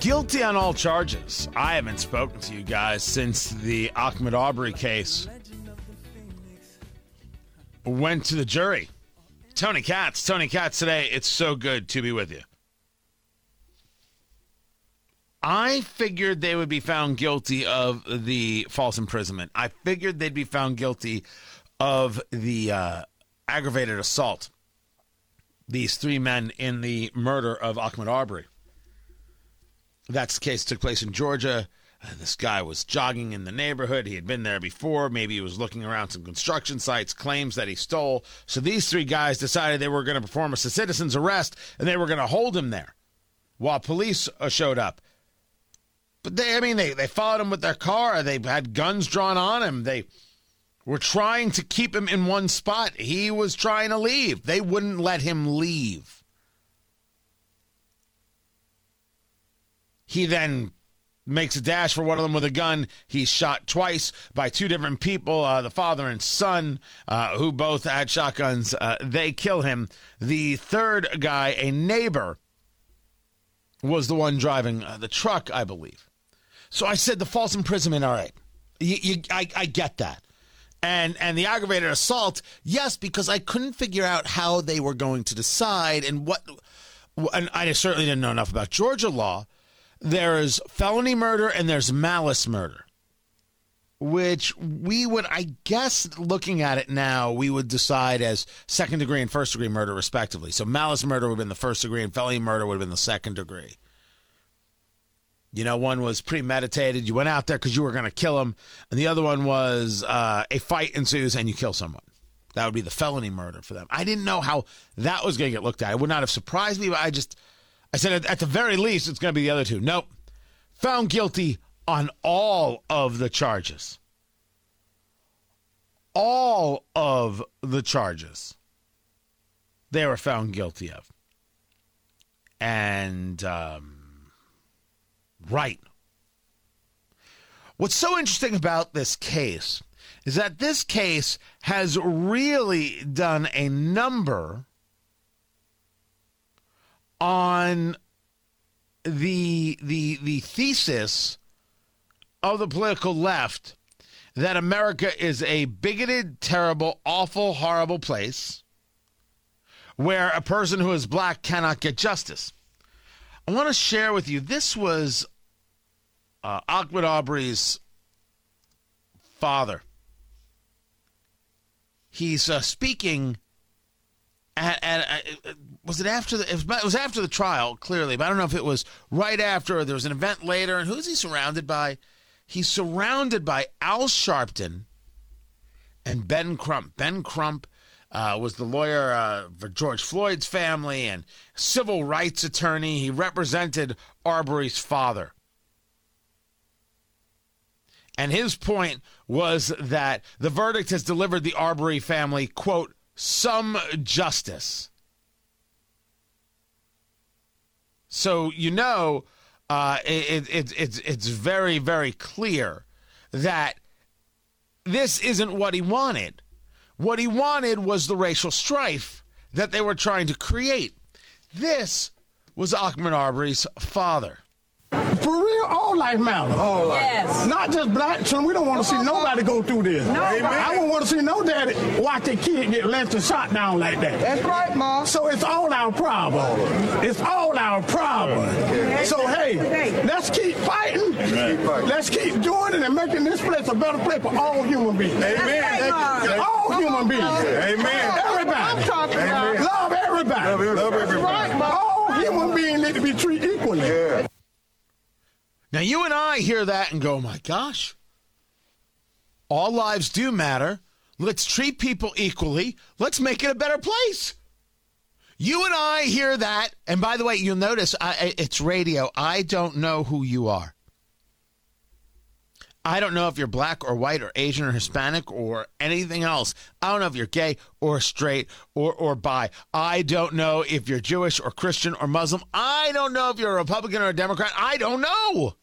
Guilty on all charges. I haven't spoken to you guys since the Ahmaud Arbery case went to the jury. Tony Katz, Tony Katz today. It's so good to be with you. I figured they would be found guilty of the false imprisonment. I figured they'd be found guilty of the uh, aggravated assault. These three men in the murder of Ahmaud Arbery. That's the case took place in Georgia. Uh, this guy was jogging in the neighborhood. He had been there before. Maybe he was looking around some construction sites, claims that he stole. So these three guys decided they were going to perform a citizen's arrest and they were going to hold him there while police uh, showed up. But they, I mean, they, they followed him with their car. They had guns drawn on him. They were trying to keep him in one spot. He was trying to leave. They wouldn't let him leave. He then makes a dash for one of them with a gun. He's shot twice by two different people, uh, the father and son, uh, who both had shotguns. Uh, they kill him. The third guy, a neighbor, was the one driving uh, the truck, I believe. So I said the false imprisonment. All right, you, you, I, I get that. And and the aggravated assault, yes, because I couldn't figure out how they were going to decide and what. And I certainly didn't know enough about Georgia law there's felony murder and there's malice murder, which we would, I guess, looking at it now, we would decide as second degree and first degree murder, respectively. So malice murder would have been the first degree and felony murder would have been the second degree. You know, one was premeditated. You went out there because you were going to kill him. And the other one was uh, a fight ensues and you kill someone. That would be the felony murder for them. I didn't know how that was going to get looked at. It would not have surprised me, but I just I said, at the very least, it's going to be the other two. Nope. Found guilty on all of the charges. All of the charges they were found guilty of. And, um, right. What's so interesting about this case is that this case has really done a number on the the the thesis of the political left that America is a bigoted, terrible, awful, horrible place where a person who is black cannot get justice. I want to share with you this was uh, Ahmaud Arbery's father. He's uh, speaking at, at, at, was it after the it was, after the trial clearly, but I don't know if it was right after or there was an event later. And who's he surrounded by? He's surrounded by Al Sharpton and Ben Crump. Ben Crump uh, was the lawyer uh, for George Floyd's family and civil rights attorney. He represented Arbery's father. And his point was that the verdict has delivered the Arbery family, quote, some justice. So you know, uh, it, it, it's it's very very clear that this isn't what he wanted. What he wanted was the racial strife that they were trying to create. This was Ahmaud Arbery's father. For real, all life matters. All life. Yes. Not just black children. We don't want to see nobody go through this. No, I don't want to see no daddy watch their kid get left and shot down like that. That's right, Mom. So it's all our problem. It's all our problem. So hey, let's keep fighting. Let's keep doing it and making this place a better place for all human beings. Amen. All human beings. Amen. Everybody. I'm talking about. Love everybody. Love everybody. All human beings need to be treated equally. Yeah. Now, you and I hear that and go, oh my gosh, all lives do matter. Let's treat people equally. Let's make it a better place. You and I hear that. And by the way, you'll notice I, it's radio. I don't know who you are. I don't know if you're black or white or Asian or Hispanic or anything else. I don't know if you're gay or straight or, or bi. I don't know if you're Jewish or Christian or Muslim. I don't know if you're a Republican or a Democrat. I don't know.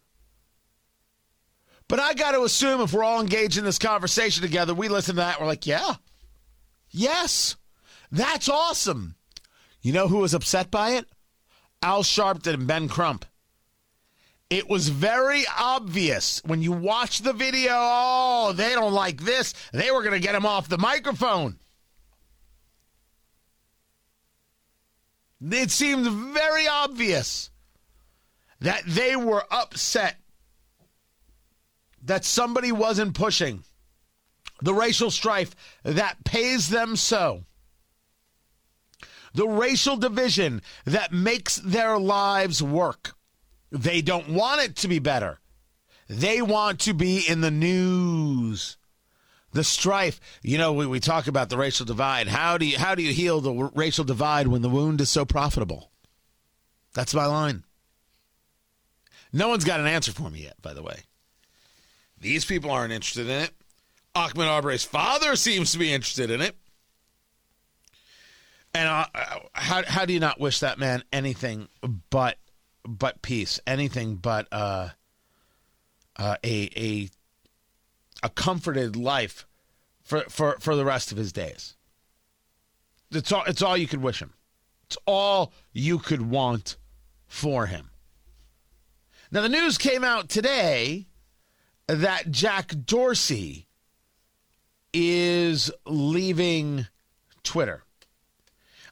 But I got to assume if we're all engaged in this conversation together, we listen to that. We're like, yeah, yes, that's awesome. You know who was upset by it? Al Sharpton and Ben Crump. It was very obvious when you watch the video. Oh, they don't like this. They were going to get him off the microphone. It seemed very obvious that they were upset that somebody wasn't pushing the racial strife that pays them so. The racial division that makes their lives work. They don't want it to be better. They want to be in the news. The strife, you know, we, we talk about the racial divide. How do you how do you heal the racial divide when the wound is so profitable? That's my line. No one's got an answer for me yet, by the way. These people aren't interested in it. Ahmaud Arbery's father seems to be interested in it. And uh, how how do you not wish that man anything but but peace, anything but uh, uh, a a a comforted life for, for for the rest of his days? It's all it's all you could wish him. It's all you could want for him. Now the news came out today that Jack Dorsey is leaving Twitter.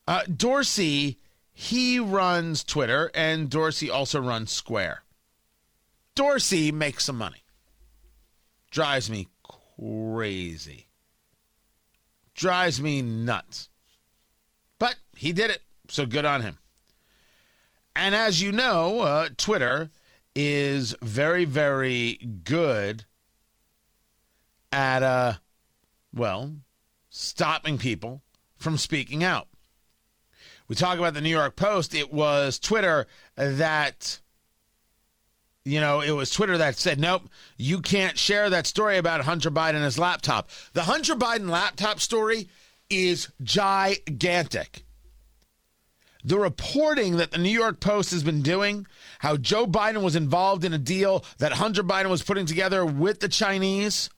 Uh, Dorsey, he runs Twitter, and Dorsey also runs Square. Dorsey makes some money. Drives me crazy. Drives me nuts. But he did it, so good on him. And as you know, uh, Twitter is very, very good at, uh, well, stopping people from speaking out. We talk about the New York Post. It was Twitter that, you know, it was Twitter that said, nope, you can't share that story about Hunter Biden and his laptop. The Hunter Biden laptop story is gigantic. The reporting that the New York Post has been doing, how Joe Biden was involved in a deal that Hunter Biden was putting together with the Chinese.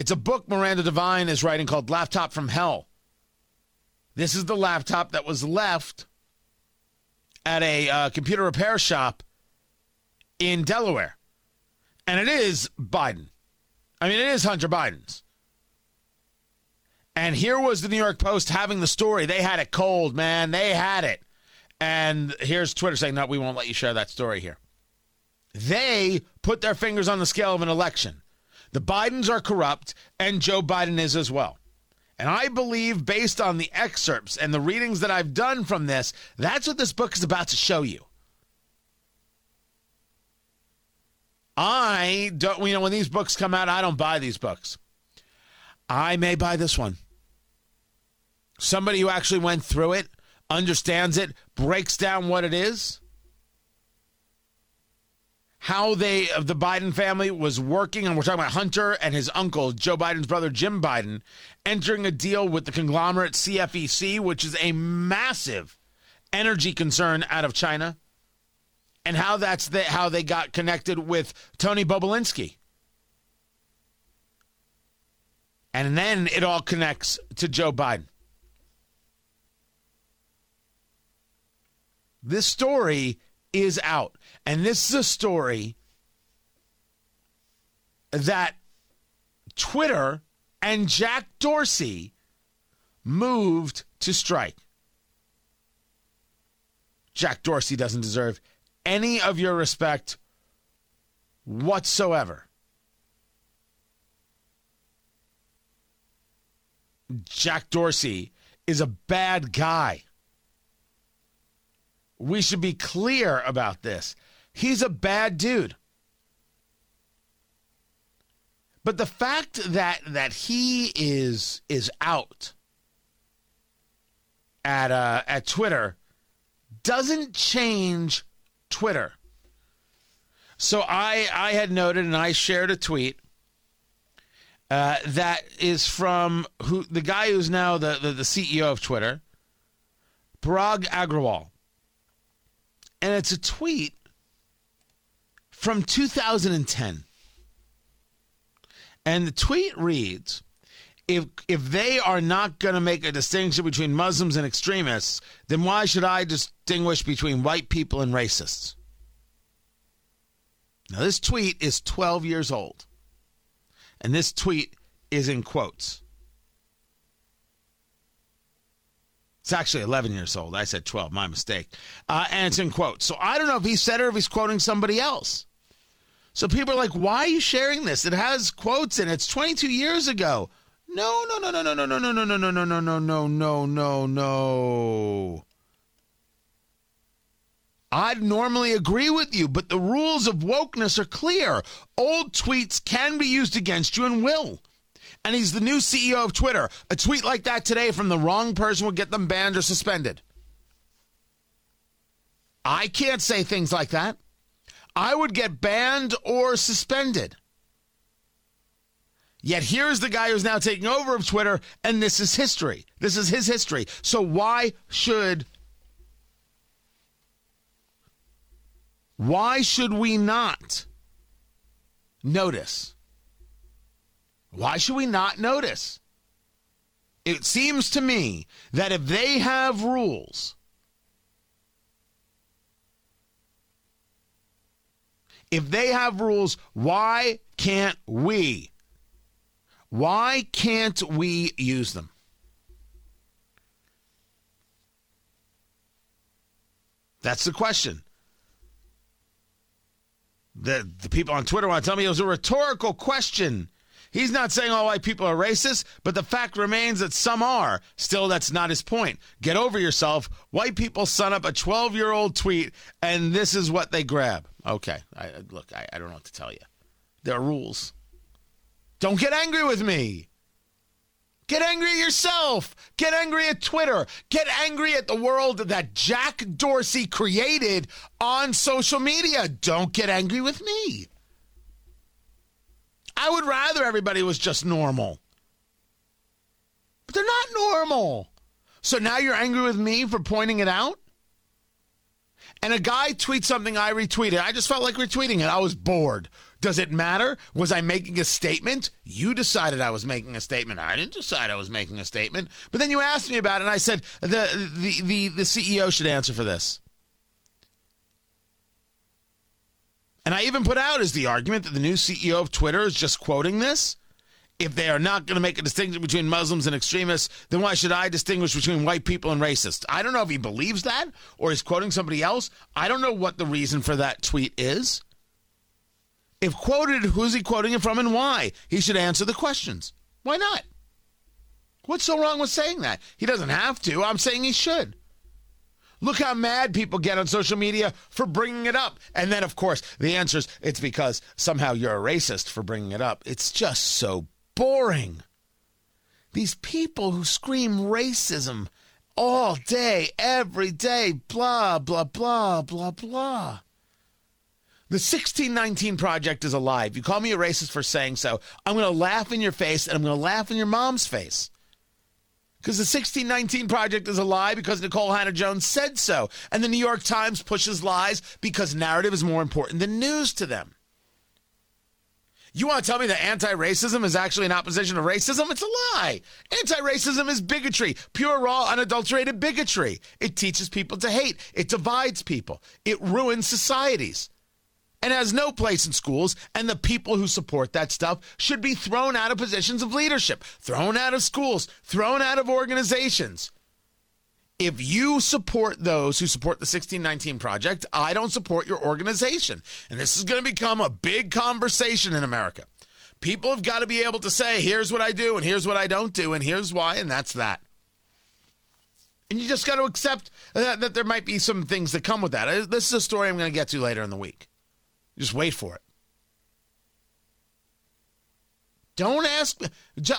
It's a book Miranda Devine is writing called Laptop from Hell. This is the laptop that was left at a uh, computer repair shop in Delaware. And it is Biden. I mean, it is Hunter Biden's. And here was the New York Post having the story. They had it cold, man. They had it. And here's Twitter saying, no, we won't let you share that story here. They put their fingers on the scale of an election. The Bidens are corrupt, and Joe Biden is as well. And I believe, based on the excerpts and the readings that I've done from this, that's what this book is about to show you. I don't, you know, when these books come out, I don't buy these books. I may buy this one. Somebody who actually went through it, understands it, breaks down what it is, how they the Biden family was working, and we're talking about Hunter and his uncle, Joe Biden's brother Jim Biden, entering a deal with the conglomerate CEFC, which is a massive energy concern out of China, and how that's the, how they got connected with Tony Bobulinski. And then it all connects to Joe Biden. This story is out. And this is a story that Twitter and Jack Dorsey moved to strike. Jack Dorsey doesn't deserve any of your respect whatsoever. Jack Dorsey is a bad guy. We should be clear about this. He's a bad dude. But the fact that that he is is out at uh, at Twitter doesn't change Twitter. So I I had noted and I shared a tweet uh, that is from who the guy who's now the, the, the CEO of Twitter, Parag Agrawal. And it's a tweet from 2010. And the tweet reads if if they are not going to make a distinction between Muslims and extremists, then why should I distinguish between white people and racists? Now, this tweet is 12 years old. And this tweet is in quotes. It's actually 11 years old. I said 12, my mistake. Uh, and it's in quotes. So I don't know if he said it or if he's quoting somebody else. So people are like, why are you sharing this? It has quotes in it. It's 22 years ago. No, no, no, no, no, no, no, no, no, no, no, no, no, no, no, no, no, no. I'd normally agree with you, but the rules of wokeness are clear. Old tweets can be used against you and will. And he's the new CEO of Twitter. A tweet like that today from the wrong person will get them banned or suspended. I can't say things like that. I would get banned or suspended. Yet here's the guy who's now taking over of Twitter, and this is history. This is his history. So why should why should we not notice? Why should we not notice? It seems to me that if they have rules, if they have rules, why can't we? Why can't we use them? That's the question. The, the people on Twitter want to tell me it was a rhetorical question. He's not saying all white people are racist, but the fact remains that some are. Still, that's not his point. Get over yourself. White people son up a 12 year old tweet, and this is what they grab. Okay. I, look, I, I don't know what to tell you. There are rules. Don't get angry with me. Get angry at yourself. Get angry at Twitter. Get angry at the world that Jack Dorsey created on social media. Don't get angry with me. I would rather everybody was just normal. But they're not normal. So now you're angry with me for pointing it out? And a guy tweets something I retweeted. I just felt like retweeting it. I was bored. Does it matter? Was I making a statement? You decided I was making a statement. I didn't decide I was making a statement. But then you asked me about it, and I said the the the, the CEO should answer for this. And I even put out as the argument that the new CEO of Twitter is just quoting this. If they are not going to make a distinction between Muslims and extremists, then why should I distinguish between white people and racists? I don't know if he believes that or he's quoting somebody else. I don't know what the reason for that tweet is. If quoted, who's he quoting it from and why? He should answer the questions. Why not? What's so wrong with saying that? He doesn't have to. I'm saying he should. Look how mad people get on social media for bringing it up. And then, of course, the answer is it's because somehow you're a racist for bringing it up. It's just so boring. These people who scream racism all day, every day, blah, blah, blah, blah, blah. The 1619 Project is alive. You call me a racist for saying so. I'm going to laugh in your face and I'm going to laugh in your mom's face. Because the 1619 Project is a lie because Nikole Hannah-Jones said so. And the New York Times pushes lies because narrative is more important than news to them. You want to tell me that anti racism is actually an opposition to racism? It's a lie. Anti racism is bigotry, pure, raw, unadulterated bigotry. It teaches people to hate, it divides people, it ruins societies and has no place in schools. And the people who support that stuff should be thrown out of positions of leadership, thrown out of schools, thrown out of organizations. If you support those who support the 1619 Project, I don't support your organization. And this is going to become a big conversation in America. People have got to be able to say, here's what I do, and here's what I don't do, and here's why, and that's that. And you just got to accept that, that there might be some things that come with that. Uh, this is a story I'm going to get to later in the week. Just wait for it. Don't ask.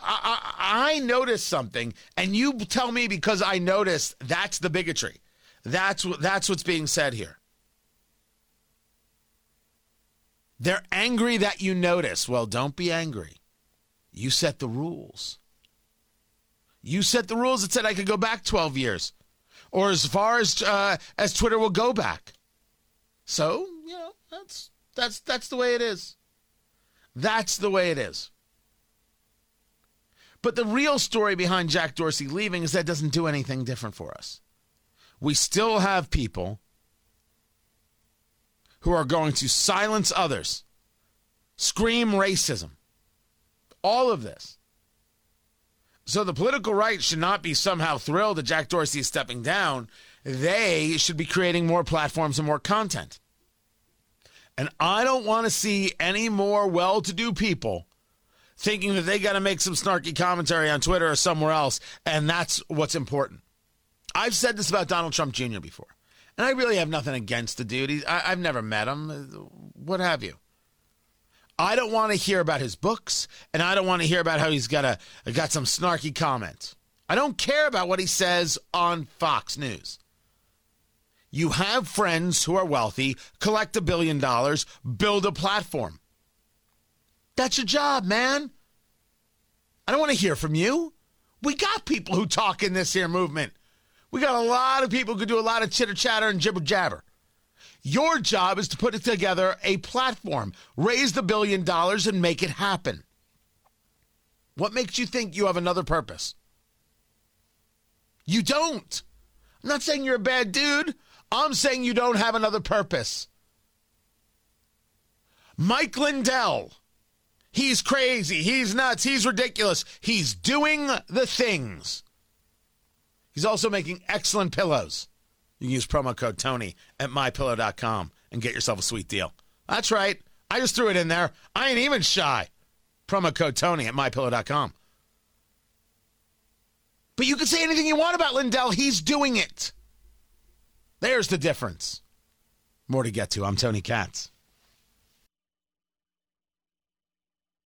I, noticed something, and you tell me because I noticed. That's the bigotry. That's what. That's what's being said here. They're angry that you notice. Well, don't be angry. You set the rules. You set the rules that said I could go back 12 years, or as far as uh, as Twitter will go back. So you know that's that's that's the way it is. That's the way it is. But the real story behind Jack Dorsey leaving is that doesn't do anything different for us. We still have people who are going to silence others, scream racism, all of this. So the political right should not be somehow thrilled that Jack Dorsey is stepping down. They should be creating more platforms and more content. And I don't want to see any more well to do people thinking that they got to make some snarky commentary on Twitter or somewhere else, and that's what's important. I've said this about Donald Trump Jr. before, and I really have nothing against the dude. I, I've never met him, what have you. I don't want to hear about his books, and I don't want to hear about how he's got a got some snarky comments. I don't care about what he says on Fox News. You have friends who are wealthy, collect a billion dollars, build a platform. That's your job, man. I don't want to hear from you. We got people who talk in this here movement. We got a lot of people who do a lot of chitter chatter and jibber jabber. Your job is to put together a platform, raise the billion dollars, and make it happen. What makes you think you have another purpose? You don't. I'm not saying you're a bad dude. I'm saying you don't have another purpose. Mike Lindell. He's crazy. He's nuts. He's ridiculous. He's doing the things. He's also making excellent pillows. You can use promo code Tony at mypillow.com and get yourself a sweet deal. That's right. I just threw it in there. I ain't even shy. Promo code Tony at mypillow.com. But you can say anything you want about Lindell. He's doing it. There's the difference. More to get to. I'm Tony Katz.